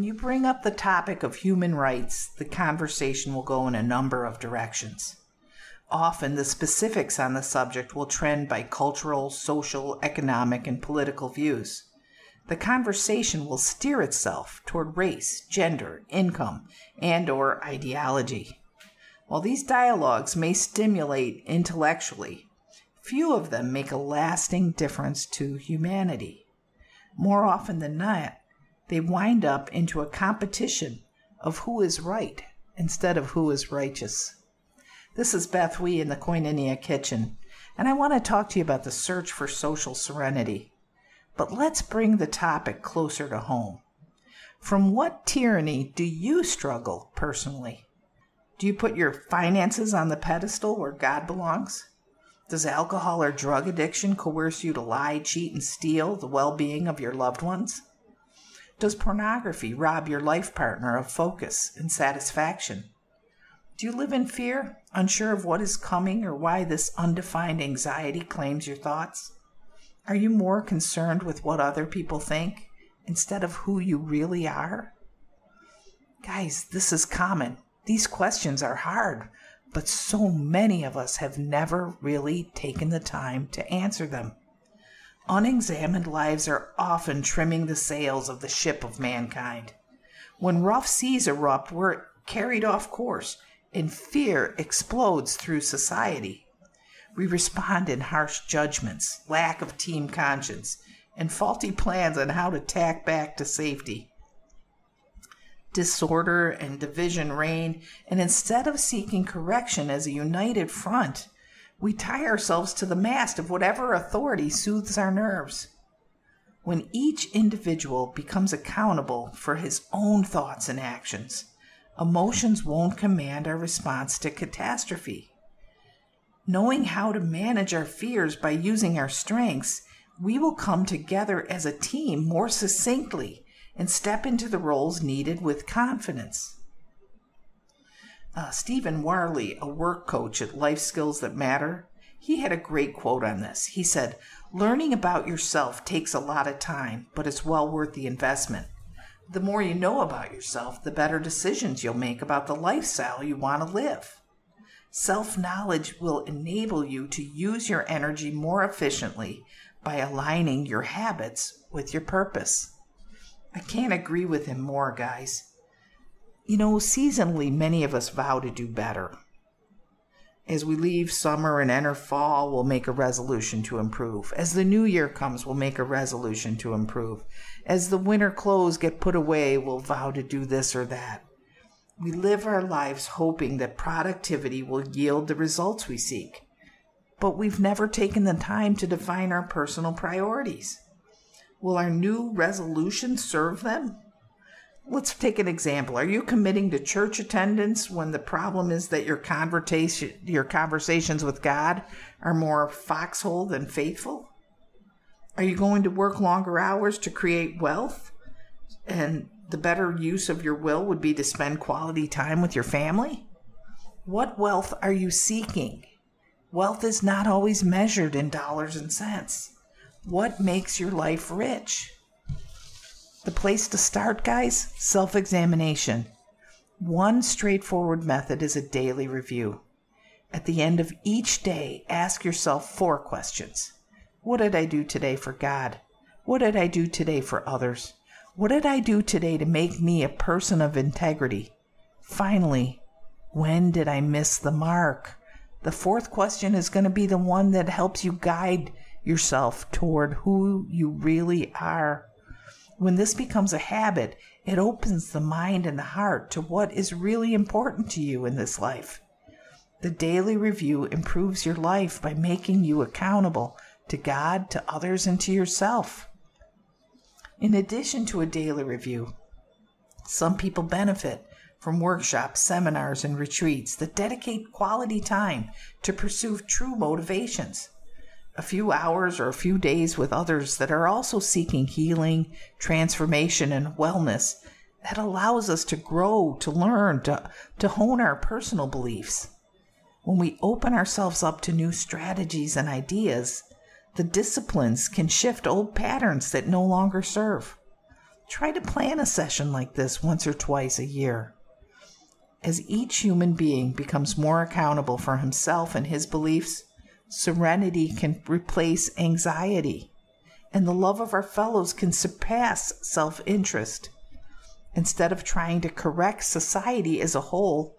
When you bring up the topic of human rights, the conversation will go in a number of directions. Often, the specifics on the subject will trend by cultural, social, economic, and political views. The conversation will steer itself toward race, gender, income, and or ideology. While these dialogues may stimulate intellectually, few of them make a lasting difference to humanity. More often than not, they wind up into a competition of who is right instead of who is righteous. This is Beth Wee in the Koinonia Kitchen, and I want to talk to you about the search for social serenity. But let's bring the topic closer to home. From what tyranny do you struggle personally? Do you put your finances on the pedestal where God belongs? Does alcohol or drug addiction coerce you to lie, cheat, and steal the well being of your loved ones? Does pornography rob your life partner of focus and satisfaction? Do you live in fear, unsure of what is coming or why this undefined anxiety claims your thoughts? Are you more concerned with what other people think instead of who you really are? Guys, this is common. These questions are hard, but so many of us have never really taken the time to answer them. Unexamined lives are often trimming the sails of the ship of mankind. When rough seas erupt, we're carried off course, and fear explodes through society. We respond in harsh judgments, lack of team conscience, and faulty plans on how to tack back to safety. Disorder and division reign, and instead of seeking correction as a united front, we tie ourselves to the mast of whatever authority soothes our nerves. When each individual becomes accountable for his own thoughts and actions, emotions won't command our response to catastrophe. Knowing how to manage our fears by using our strengths, we will come together as a team more succinctly and step into the roles needed with confidence uh, Stephen Warley, a work coach at Life Skills That Matter, he had a great quote on this. He said, Learning about yourself takes a lot of time, but it's well worth the investment. The more you know about yourself, the better decisions you'll make about the lifestyle you want to live. Self knowledge will enable you to use your energy more efficiently by aligning your habits with your purpose. I can't agree with him more, guys. You know, seasonally, many of us vow to do better. As we leave summer and enter fall, we'll make a resolution to improve. As the new year comes, we'll make a resolution to improve. As the winter clothes get put away, we'll vow to do this or that. We live our lives hoping that productivity will yield the results we seek. But we've never taken the time to define our personal priorities. Will our new resolution serve them? let's take an example. Are you committing to church attendance when the problem is that your conversation your conversations with God are more foxhole than faithful? Are you going to work longer hours to create wealth? And the better use of your will would be to spend quality time with your family? What wealth are you seeking? Wealth is not always measured in dollars and cents. What makes your life rich? The place to start, guys self examination. One straightforward method is a daily review. At the end of each day, ask yourself four questions What did I do today for God? What did I do today for others? What did I do today to make me a person of integrity? Finally, when did I miss the mark? The fourth question is going to be the one that helps you guide yourself toward who you really are. When this becomes a habit, it opens the mind and the heart to what is really important to you in this life. The daily review improves your life by making you accountable to God, to others, and to yourself. In addition to a daily review, some people benefit from workshops, seminars, and retreats that dedicate quality time to pursue true motivations a few hours or a few days with others that are also seeking healing, transformation, and wellness that allows us to grow, to learn, to, to hone our personal beliefs. When we open ourselves up to new strategies and ideas, the disciplines can shift old patterns that no longer serve. Try to plan a session like this once or twice a year. As each human being becomes more accountable for himself and his beliefs, serenity can replace anxiety, and the love of our fellows can surpass self interest. Instead of trying to correct society as a whole,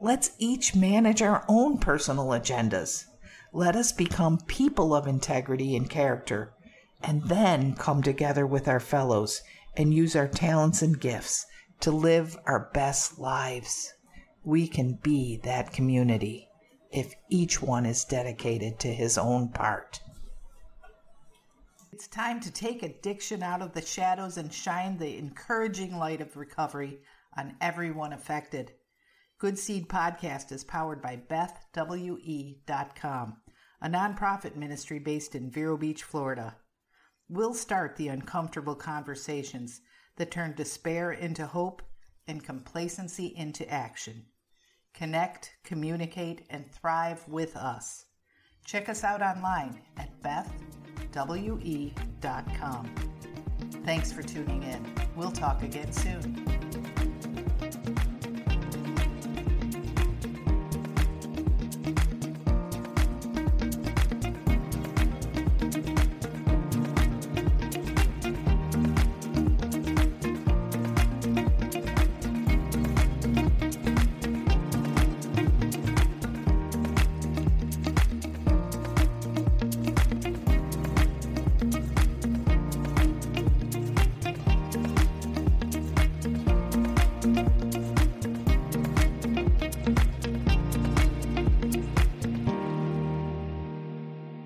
let's each manage our own personal agendas. Let us become people of integrity and character, and then come together with our fellows and use our talents and gifts to live our best lives. We can be that community if each one is dedicated to his own part. It's time to take addiction out of the shadows and shine the encouraging light of recovery on everyone affected. Good Seed Podcast is powered by BethWE.com, a nonprofit ministry based in Vero Beach, Florida. We'll start the uncomfortable conversations that turn despair into hope and complacency into action. Connect, communicate, and thrive with us. Check us out online at bethwe.com. Thanks for tuning in. We'll talk again soon.